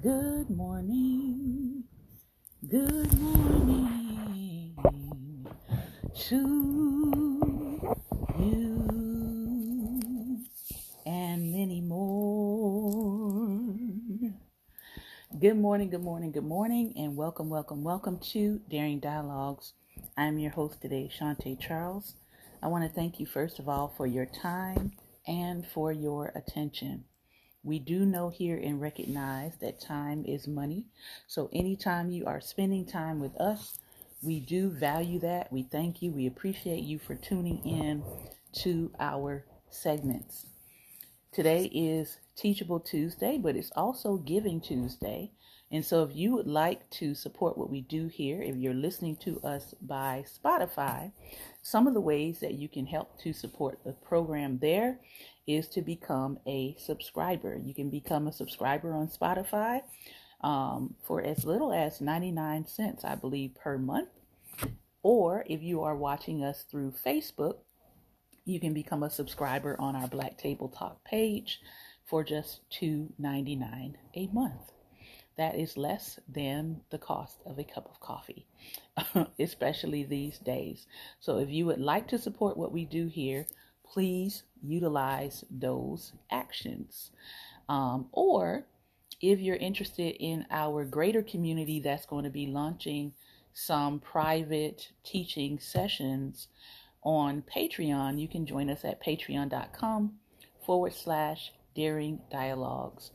Good morning, good morning to you and many more. Good morning, good morning, good morning, and welcome, welcome, welcome to Daring Dialogues. I'm your host today, Shantae Charles. I want to thank you first of all for your time and for your attention. We do know here and recognize that time is money. So anytime you are spending time with us, we do value that. We thank you. We appreciate you for tuning in to our segments. Today is Teachable Tuesday, but it's also Giving Tuesday. And so, if you would like to support what we do here, if you're listening to us by Spotify, some of the ways that you can help to support the program there is to become a subscriber. You can become a subscriber on Spotify um, for as little as 99 cents, I believe, per month. Or if you are watching us through Facebook, you can become a subscriber on our Black Table Talk page for just $2.99 a month that is less than the cost of a cup of coffee, especially these days. So, if you would like to support what we do here, please utilize those actions. Um, or if you're interested in our greater community that's going to be launching some private teaching sessions on Patreon, you can join us at patreon.com forward slash daring dialogues.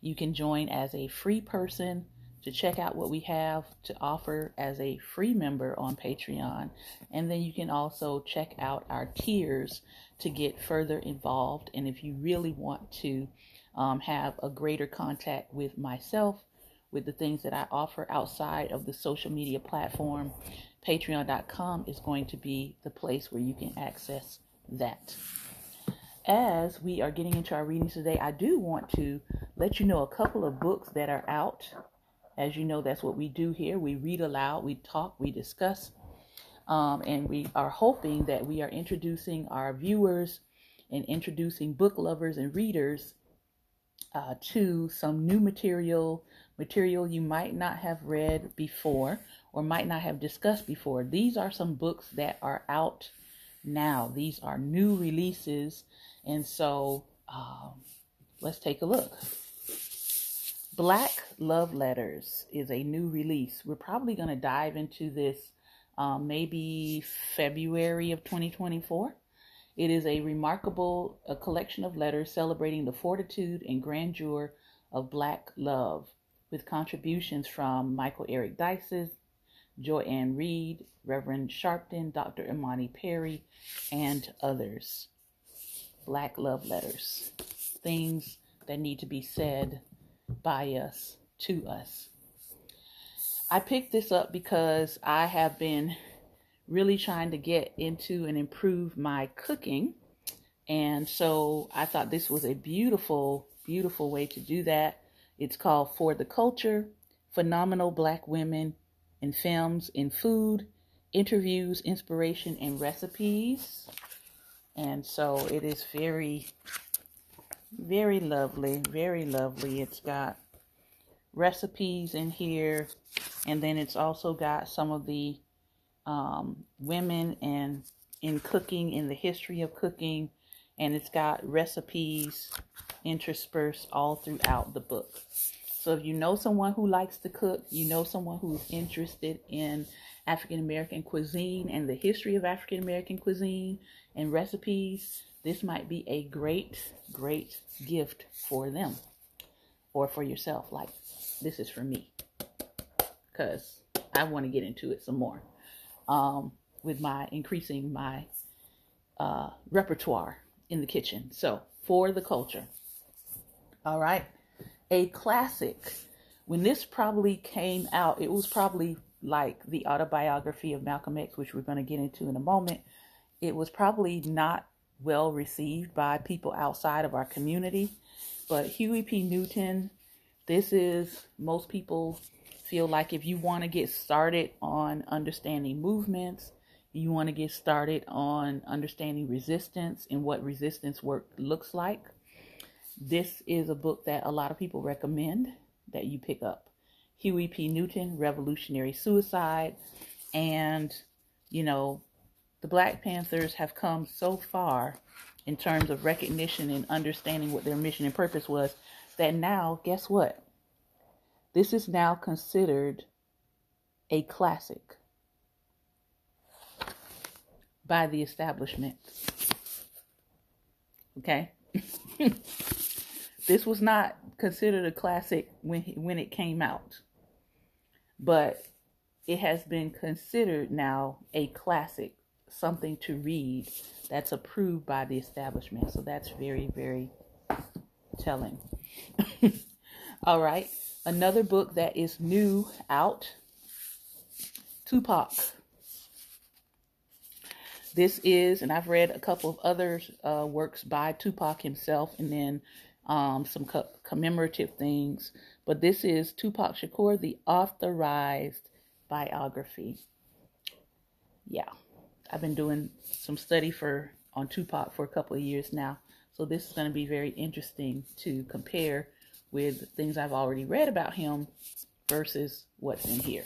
You can join as a free person to check out what we have to offer as a free member on Patreon. And then you can also check out our tiers to get further involved. And if you really want to um, have a greater contact with myself, with the things that I offer outside of the social media platform, patreon.com is going to be the place where you can access that as we are getting into our readings today, I do want to let you know a couple of books that are out. As you know, that's what we do here. We read aloud, we talk, we discuss, um, and we are hoping that we are introducing our viewers and introducing book lovers and readers uh, to some new material, material you might not have read before or might not have discussed before. These are some books that are out now. These are new releases and so um, let's take a look. Black Love Letters is a new release. We're probably going to dive into this um, maybe February of 2024. It is a remarkable a collection of letters celebrating the fortitude and grandeur of Black love, with contributions from Michael Eric Dyson, Joy Ann Reid, Reverend Sharpton, Dr. Imani Perry, and others black love letters, things that need to be said by us to us. I picked this up because I have been really trying to get into and improve my cooking. And so I thought this was a beautiful, beautiful way to do that. It's called For the Culture Phenomenal Black Women in Femmes in Food, Interviews, Inspiration, and Recipes. And so it is very, very lovely, very lovely. It's got recipes in here, and then it's also got some of the um, women and in cooking, in the history of cooking, and it's got recipes interspersed all throughout the book. So if you know someone who likes to cook, you know someone who's interested in African American cuisine and the history of African American cuisine, and recipes, this might be a great, great gift for them or for yourself. Like, this is for me because I want to get into it some more um, with my increasing my uh, repertoire in the kitchen. So, for the culture. All right. A classic. When this probably came out, it was probably like the autobiography of Malcolm X, which we're going to get into in a moment it was probably not well received by people outside of our community. But Huey P. Newton, this is most people feel like if you want to get started on understanding movements, you want to get started on understanding resistance and what resistance work looks like. This is a book that a lot of people recommend that you pick up. Huey P. Newton, Revolutionary Suicide, and you know, the Black Panthers have come so far in terms of recognition and understanding what their mission and purpose was that now, guess what? This is now considered a classic by the establishment. Okay? this was not considered a classic when when it came out. But it has been considered now a classic, something to read that's approved by the establishment. So that's very very telling. All right. Another book that is new out Tupac. This is, and I've read a couple of other uh, works by Tupac himself, and then um, some co- commemorative things. But this is Tupac Shakur, the authorized biography. Yeah, I've been doing some study for on Tupac for a couple of years now, so this is going to be very interesting to compare with things I've already read about him versus what's in here.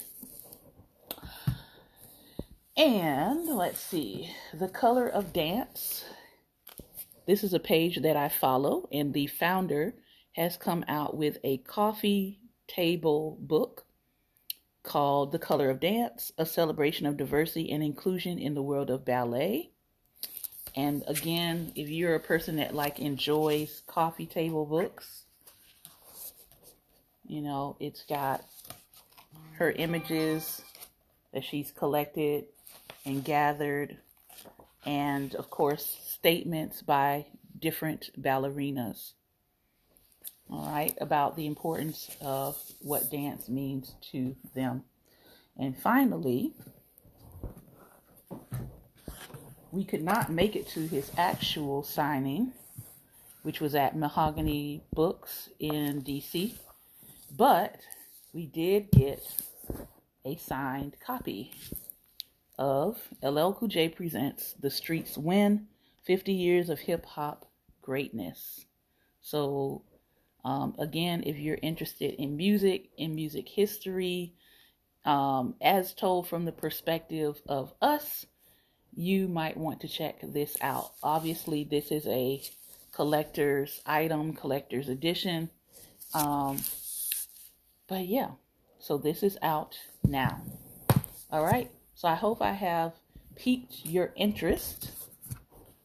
And let's see, The Color of Dance. This is a page that I follow, and the founder has come out with a coffee table book called The Color of Dance, a celebration of diversity and inclusion in the world of ballet. And again, if you're a person that like enjoys coffee table books, you know, it's got her images that she's collected and gathered, and of course, statements by different ballerinas. All right, about the importance of what dance means to them. And finally, we could not make it to his actual signing, which was at Mahogany Books in DC, but we did get a signed copy of LL Cool J presents The Streets Win 50 Years of Hip Hop Greatness. So, um, again, if you're interested in music, in music history, um, as told from the perspective of us, you might want to check this out. Obviously, this is a collector's item, collector's edition. Um, but yeah, so this is out now. All right. So I hope I have piqued your interest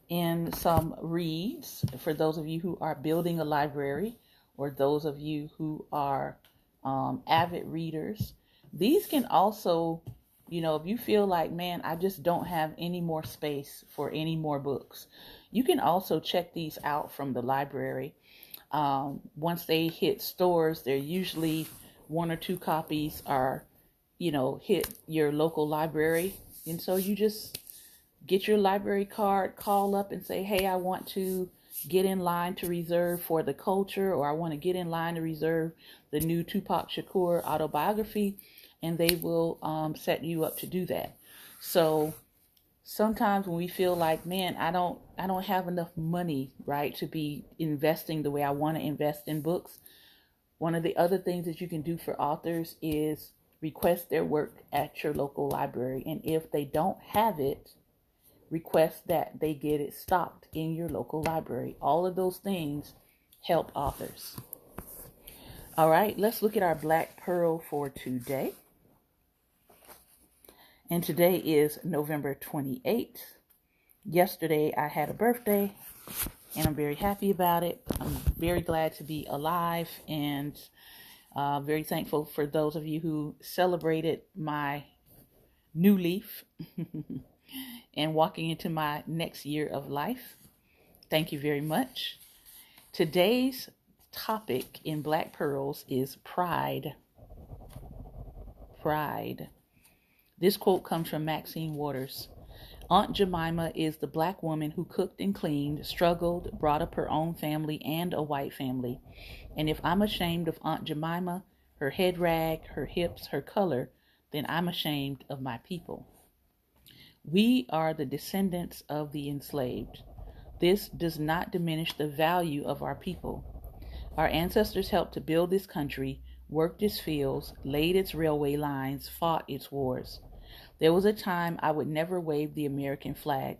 in some reads for those of you who are building a library or those of you who are um, avid readers. These can also, you know, if you feel like, man, I just don't have any more space for any more books, you can also check these out from the library. Um, once they hit stores, they're usually one or two copies are you know, hit your local library. And so you just get your library card, call up and say, hey, I want to get in line to reserve for the culture, or I want to get in line to reserve the new Tupac Shakur autobiography, and they will um, set you up to do that. So sometimes when we feel like, man, I don't, I don't have enough money, right, to be investing the way I want to invest in books. One of the other things that you can do for authors is request their work at your local library. And if they don't have it, request that they get it stocked in your local library. All of those things help authors. All right, let's look at our Black Pearl for today. And today is November 28th. Yesterday I had a birthday and I'm very happy about it. I'm very glad to be alive and uh, very thankful for those of you who celebrated my new leaf and walking into my next year of life. Thank you very much. Today's topic in Black Pearls is pride. Pride. This quote comes from Maxine Waters. Aunt Jemima is the black woman who cooked and cleaned, struggled, brought up her own family and a white family. And if I'm ashamed of Aunt Jemima, her head rag, her hips, her color, then I'm ashamed of my people. We are the descendants of the enslaved. This does not diminish the value of our people. Our ancestors helped to build this country. worked its fields, laid its railway lines, fought its wars. There was a time I would never wave the American flag.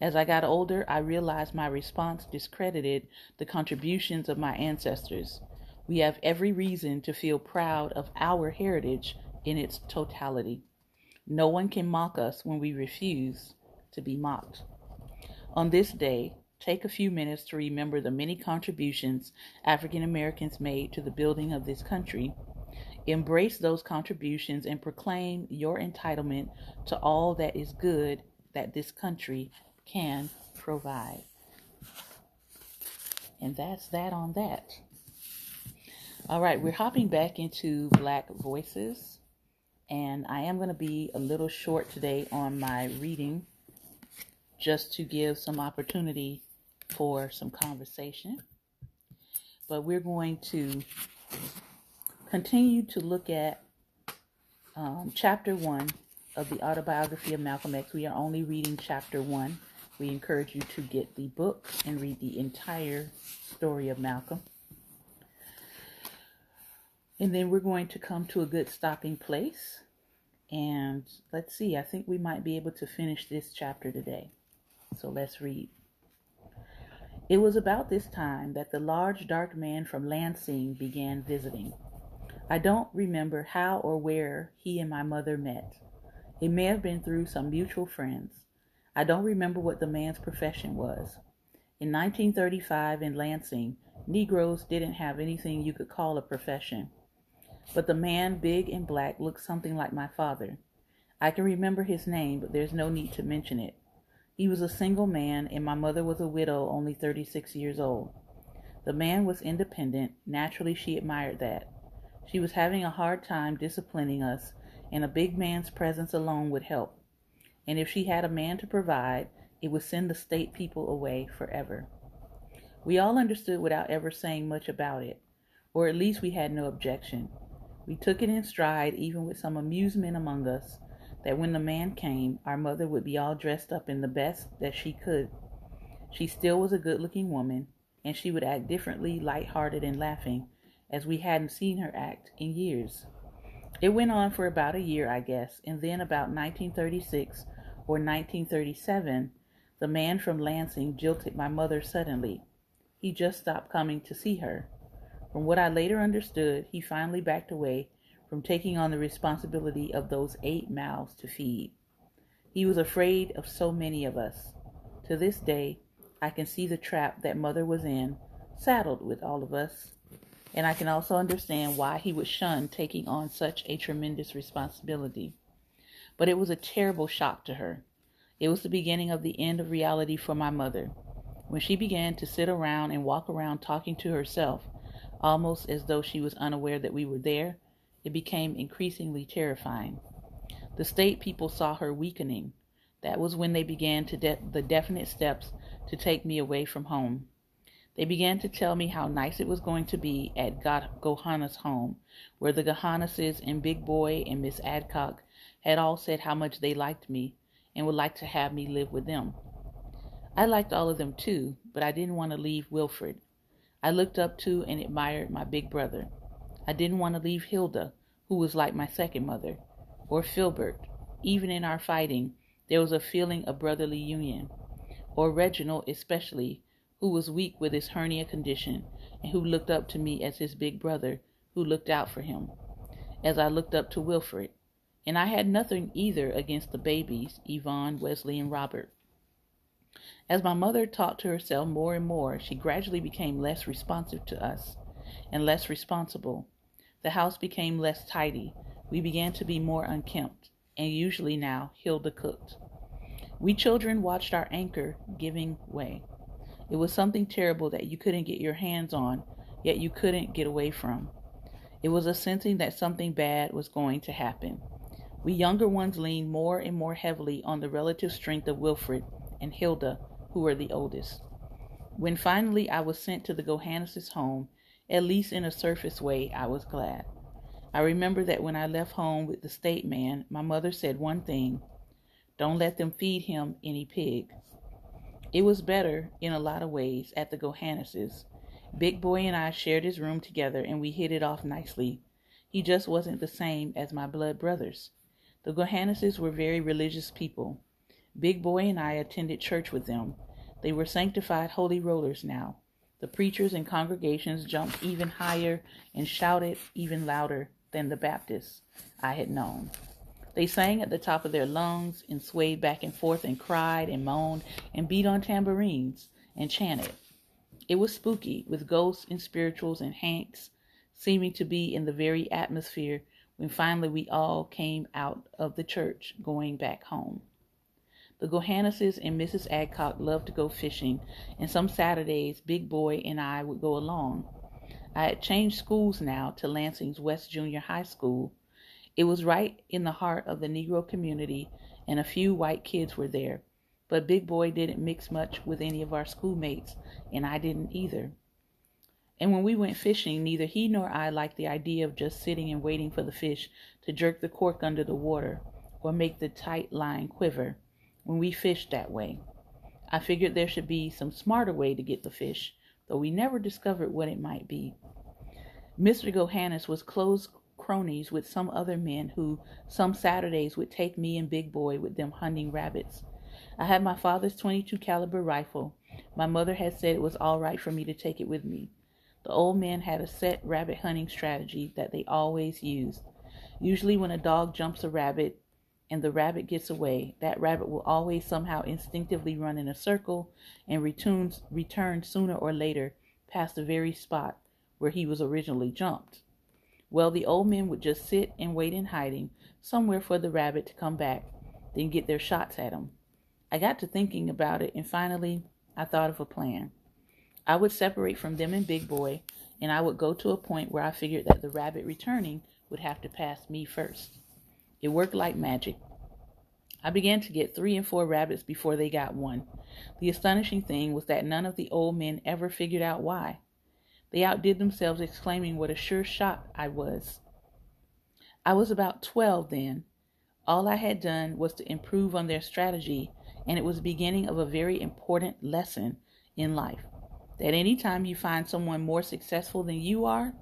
As I got older, I realized my response discredited the contributions of my ancestors. We have every reason to feel proud of our heritage in its totality. No one can mock us when we refuse to be mocked. On this day, take a few minutes to remember the many contributions African Americans made to the building of this country. Embrace those contributions and proclaim your entitlement to all that is good that this country can provide. And that's that on that. All right, we're hopping back into Black Voices, and I am going to be a little short today on my reading just to give some opportunity for some conversation. But we're going to continue to look at um, chapter one of the autobiography of Malcolm X. We are only reading chapter one. We encourage you to get the book and read the entire story of Malcolm. And then we're going to come to a good stopping place. And let's see, I think we might be able to finish this chapter today. So let's read. It was about this time that the large dark man from Lansing began visiting. I don't remember how or where he and my mother met. It may have been through some mutual friends. I don't remember what the man's profession was. In 1935 in Lansing, Negroes didn't have anything you could call a profession. But the man, big and black, looked something like my father. I can remember his name, but there's no need to mention it. He was a single man, and my mother was a widow, only 36 years old. The man was independent. Naturally, she admired that. She was having a hard time disciplining us, and a big man's presence alone would help. And if she had a man to provide, it would send the state people away forever. We all understood without ever saying much about it, or at least we had no objection. We took it in stride, even with some amusement among us, that when the man came, our mother would be all dressed up in the best that she could. She still was a good looking woman, and she would act differently, light hearted, and laughing, as we hadn't seen her act in years. It went on for about a year, I guess, and then about 1936 or 1937, the man from Lansing jilted my mother suddenly. He just stopped coming to see her. From what I later understood, he finally backed away from taking on the responsibility of those eight mouths to feed. He was afraid of so many of us. To this day, I can see the trap that mother was in, saddled with all of us, and I can also understand why he would shun taking on such a tremendous responsibility. But it was a terrible shock to her. It was the beginning of the end of reality for my mother. When she began to sit around and walk around talking to herself, almost as though she was unaware that we were there, it became increasingly terrifying. The state people saw her weakening. That was when they began to de- the definite steps to take me away from home. They began to tell me how nice it was going to be at Gohanna's home, where the Gohannases and Big Boy and Miss Adcock had all said how much they liked me and would like to have me live with them. I liked all of them too, but I didn't want to leave Wilfred. I looked up to and admired my big brother. I didn't want to leave Hilda, who was like my second mother, or Filbert. Even in our fighting, there was a feeling of brotherly union. Or Reginald, especially, who was weak with his hernia condition and who looked up to me as his big brother, who looked out for him, as I looked up to Wilfred. And I had nothing either against the babies, Yvonne, Wesley, and Robert. As my mother talked to herself more and more, she gradually became less responsive to us and less responsible. The house became less tidy. We began to be more unkempt, and usually now Hilda cooked. We children watched our anchor giving way. It was something terrible that you couldn't get your hands on, yet you couldn't get away from. It was a sensing that something bad was going to happen. We younger ones leaned more and more heavily on the relative strength of Wilfred and Hilda who were the oldest. When finally I was sent to the Gohannas' home, at least in a surface way, I was glad. I remember that when I left home with the state man, my mother said one thing don't let them feed him any pig. It was better, in a lot of ways, at the Gohannas'. Big Boy and I shared his room together and we hit it off nicely. He just wasn't the same as my blood brothers. The Gohannases were very religious people. Big Boy and I attended church with them. They were sanctified holy rollers now. The preachers and congregations jumped even higher and shouted even louder than the Baptists I had known. They sang at the top of their lungs and swayed back and forth and cried and moaned and beat on tambourines and chanted. It was spooky, with ghosts and spirituals and hanks seeming to be in the very atmosphere when finally we all came out of the church going back home. The Gohannases and Mrs. Adcock loved to go fishing, and some Saturdays Big Boy and I would go along. I had changed schools now to Lansing's West Junior High School. It was right in the heart of the Negro community, and a few white kids were there. But Big Boy didn't mix much with any of our schoolmates, and I didn't either. And when we went fishing, neither he nor I liked the idea of just sitting and waiting for the fish to jerk the cork under the water or make the tight line quiver when we fished that way. I figured there should be some smarter way to get the fish, though we never discovered what it might be. Mr. Gohannes was close cronies with some other men who some Saturdays would take me and Big Boy with them hunting rabbits. I had my father's 22 caliber rifle. My mother had said it was all right for me to take it with me. The old men had a set rabbit hunting strategy that they always used. Usually when a dog jumps a rabbit, and the rabbit gets away, that rabbit will always somehow instinctively run in a circle and return sooner or later past the very spot where he was originally jumped. Well, the old men would just sit and wait in hiding somewhere for the rabbit to come back, then get their shots at him. I got to thinking about it, and finally I thought of a plan. I would separate from them and Big Boy, and I would go to a point where I figured that the rabbit returning would have to pass me first. It worked like magic. I began to get three and four rabbits before they got one. The astonishing thing was that none of the old men ever figured out why. They outdid themselves, exclaiming what a sure shot I was. I was about twelve then. All I had done was to improve on their strategy, and it was the beginning of a very important lesson in life. That any time you find someone more successful than you are,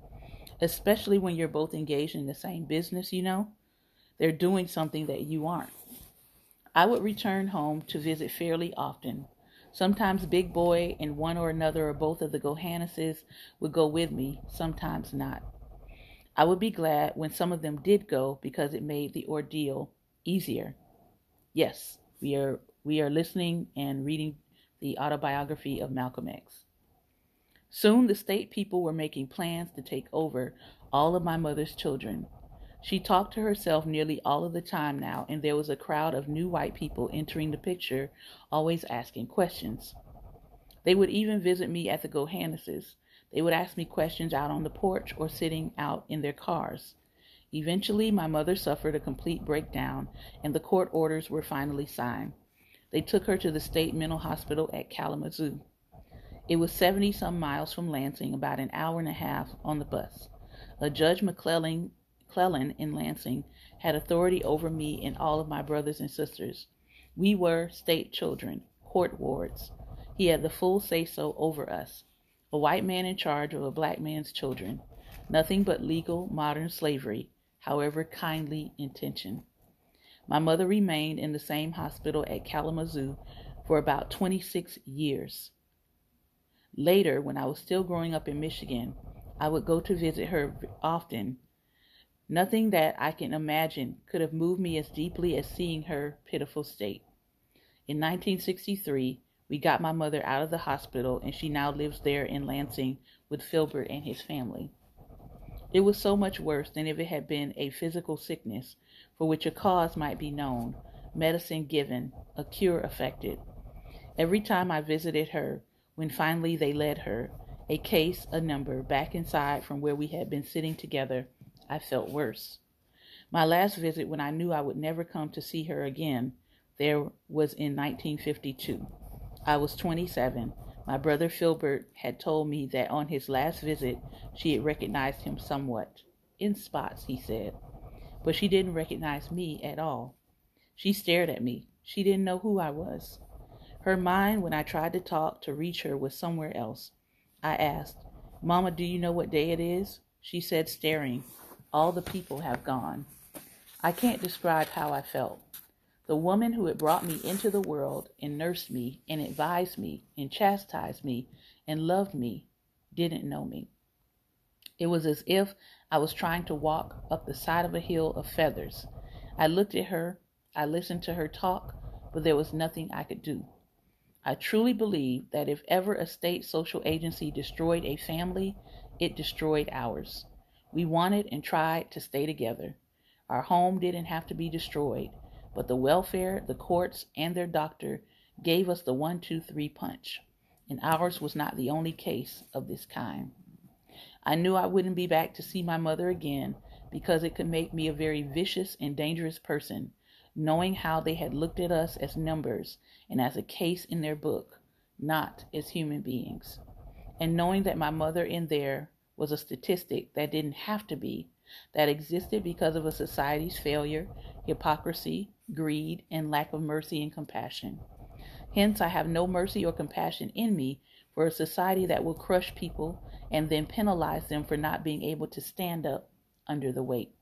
especially when you're both engaged in the same business, you know, they're doing something that you aren't. I would return home to visit fairly often. Sometimes Big Boy and one or another or both of the Gohannases would go with me, sometimes not. I would be glad when some of them did go because it made the ordeal easier. Yes, we are we are listening and reading the autobiography of Malcolm X. Soon the state people were making plans to take over all of my mother's children she talked to herself nearly all of the time now, and there was a crowd of new white people entering the picture, always asking questions. They would even visit me at the Gohannases. They would ask me questions out on the porch or sitting out in their cars. Eventually, my mother suffered a complete breakdown, and the court orders were finally signed. They took her to the state mental hospital at Kalamazoo. It was 70 some miles from Lansing, about an hour and a half on the bus. A Judge McClellan McClellan in Lansing had authority over me and all of my brothers and sisters. We were state children, court wards. He had the full say so over us. A white man in charge of a black man's children. Nothing but legal modern slavery, however kindly intentioned. My mother remained in the same hospital at Kalamazoo for about 26 years. Later, when I was still growing up in Michigan, I would go to visit her often Nothing that I can imagine could have moved me as deeply as seeing her pitiful state. In 1963, we got my mother out of the hospital, and she now lives there in Lansing with Filbert and his family. It was so much worse than if it had been a physical sickness for which a cause might be known, medicine given, a cure effected. Every time I visited her, when finally they led her, a case, a number, back inside from where we had been sitting together, I felt worse. My last visit, when I knew I would never come to see her again, there was in 1952. I was 27. My brother Filbert had told me that on his last visit she had recognized him somewhat. In spots, he said. But she didn't recognize me at all. She stared at me. She didn't know who I was. Her mind, when I tried to talk to reach her, was somewhere else. I asked, Mama, do you know what day it is? She said, staring, all the people have gone. I can't describe how I felt. The woman who had brought me into the world and nursed me and advised me and chastised me and loved me didn't know me. It was as if I was trying to walk up the side of a hill of feathers. I looked at her, I listened to her talk, but there was nothing I could do. I truly believe that if ever a state social agency destroyed a family, it destroyed ours. We wanted and tried to stay together. Our home didn't have to be destroyed, but the welfare, the courts, and their doctor gave us the one, two, three punch. And ours was not the only case of this kind. I knew I wouldn't be back to see my mother again because it could make me a very vicious and dangerous person, knowing how they had looked at us as numbers and as a case in their book, not as human beings. And knowing that my mother in there was a statistic that didn't have to be, that existed because of a society's failure, hypocrisy, greed, and lack of mercy and compassion. Hence, I have no mercy or compassion in me for a society that will crush people and then penalize them for not being able to stand up under the weight.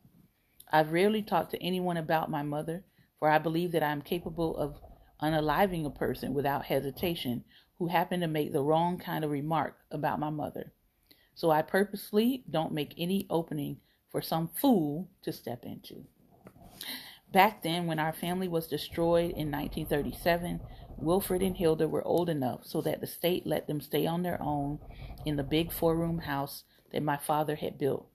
I've rarely talked to anyone about my mother, for I believe that I am capable of unaliving a person without hesitation who happened to make the wrong kind of remark about my mother. So I purposely don't make any opening for some fool to step into. Back then, when our family was destroyed in 1937, Wilfred and Hilda were old enough so that the state let them stay on their own in the big four room house that my father had built.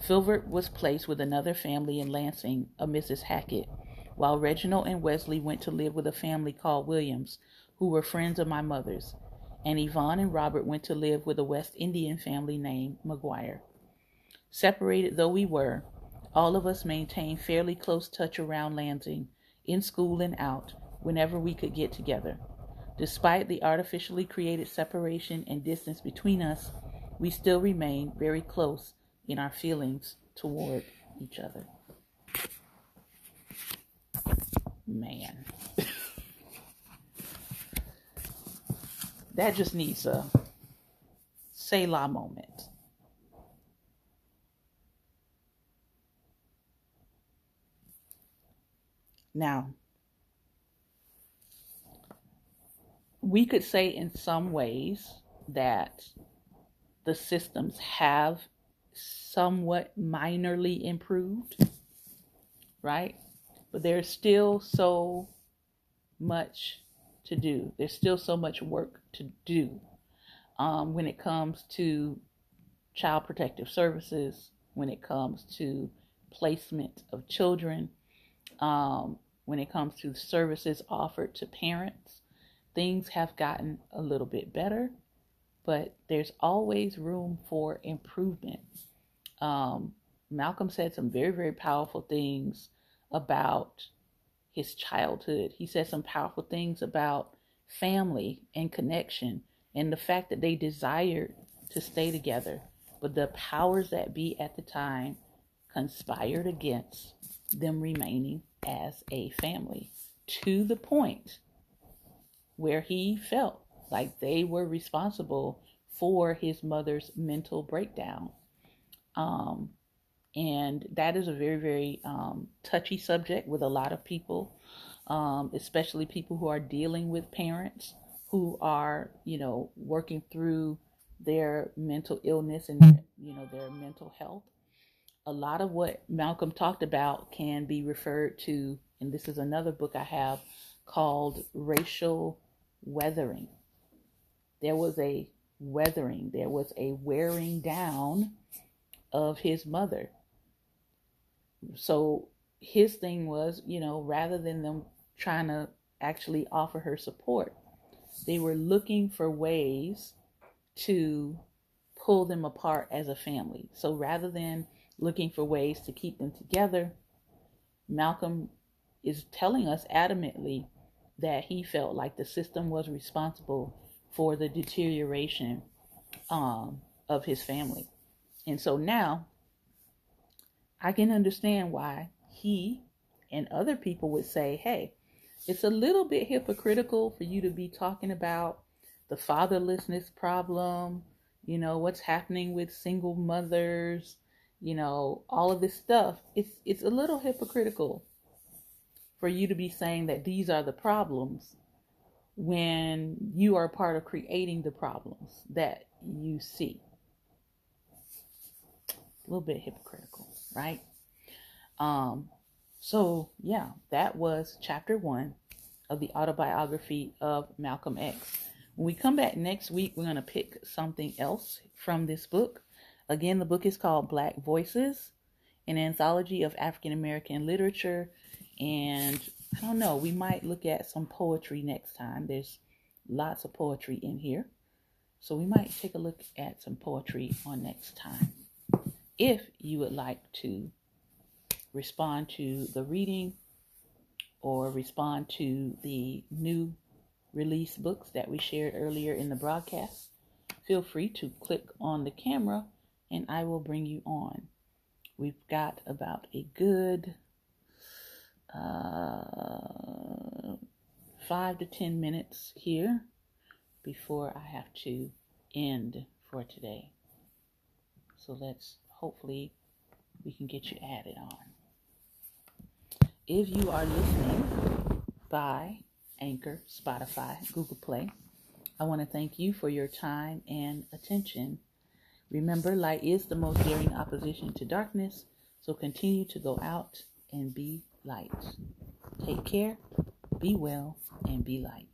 Filbert was placed with another family in Lansing, a Mrs. Hackett, while Reginald and Wesley went to live with a family called Williams, who were friends of my mother's, and Yvonne and Robert went to live with a West Indian family named McGuire. Separated though we were, all of us maintained fairly close touch around Lansing, in school and out, whenever we could get together. Despite the artificially created separation and distance between us, we still remained very close in our feelings toward each other. Man. That just needs a Selah moment. Now, we could say in some ways that the systems have somewhat minorly improved, right? But there's still so much to do. There's still so much work to do um, when it comes to child protective services, when it comes to placement of children, um, when it comes to services offered to parents. Things have gotten a little bit better, but there's always room for improvement. Um, Malcolm said some very, very powerful things about his childhood. He said some powerful things about family and connection and the fact that they desired to stay together. But the powers that be at the time conspired against them remaining as a family to the point where he felt like they were responsible for his mother's mental breakdown. Um, and that is a very, very um, touchy subject with a lot of people, um, especially people who are dealing with parents who are, you know, working through their mental illness and, you know, their mental health. A lot of what Malcolm talked about can be referred to, and this is another book I have called Racial Weathering. There was a weathering, there was a wearing down of his mother so his thing was, you know, rather than them trying to actually offer her support, they were looking for ways to pull them apart as a family. So rather than looking for ways to keep them together, Malcolm is telling us adamantly that he felt like the system was responsible for the deterioration um, of his family. And so now I can understand why he and other people would say, hey, it's a little bit hypocritical for you to be talking about the fatherlessness problem, you know, what's happening with single mothers, you know, all of this stuff, it's it's a little hypocritical for you to be saying that these are the problems when you are part of creating the problems that you see. A little bit hypocritical, right? Um, so yeah, that was chapter one of the autobiography of Malcolm X. When we come back next week, we're going to pick something else from this book. Again, the book is called Black Voices, an anthology of African American literature. And I don't know, we might look at some poetry next time. There's lots of poetry in here. So we might take a look at some poetry on next time. If you would like to respond to the reading or respond to the new release books that we shared earlier in the broadcast, feel free to click on the camera and I will bring you on. We've got about a good uh, five to ten minutes here before I have to end for today. So let's hopefully we can get you added on. If you are listening by Anchor, Spotify, Google Play, I want to thank you for your time and attention. Remember, light is the most daring opposition to darkness, so continue to go out and be light. Take care, be well, and be light.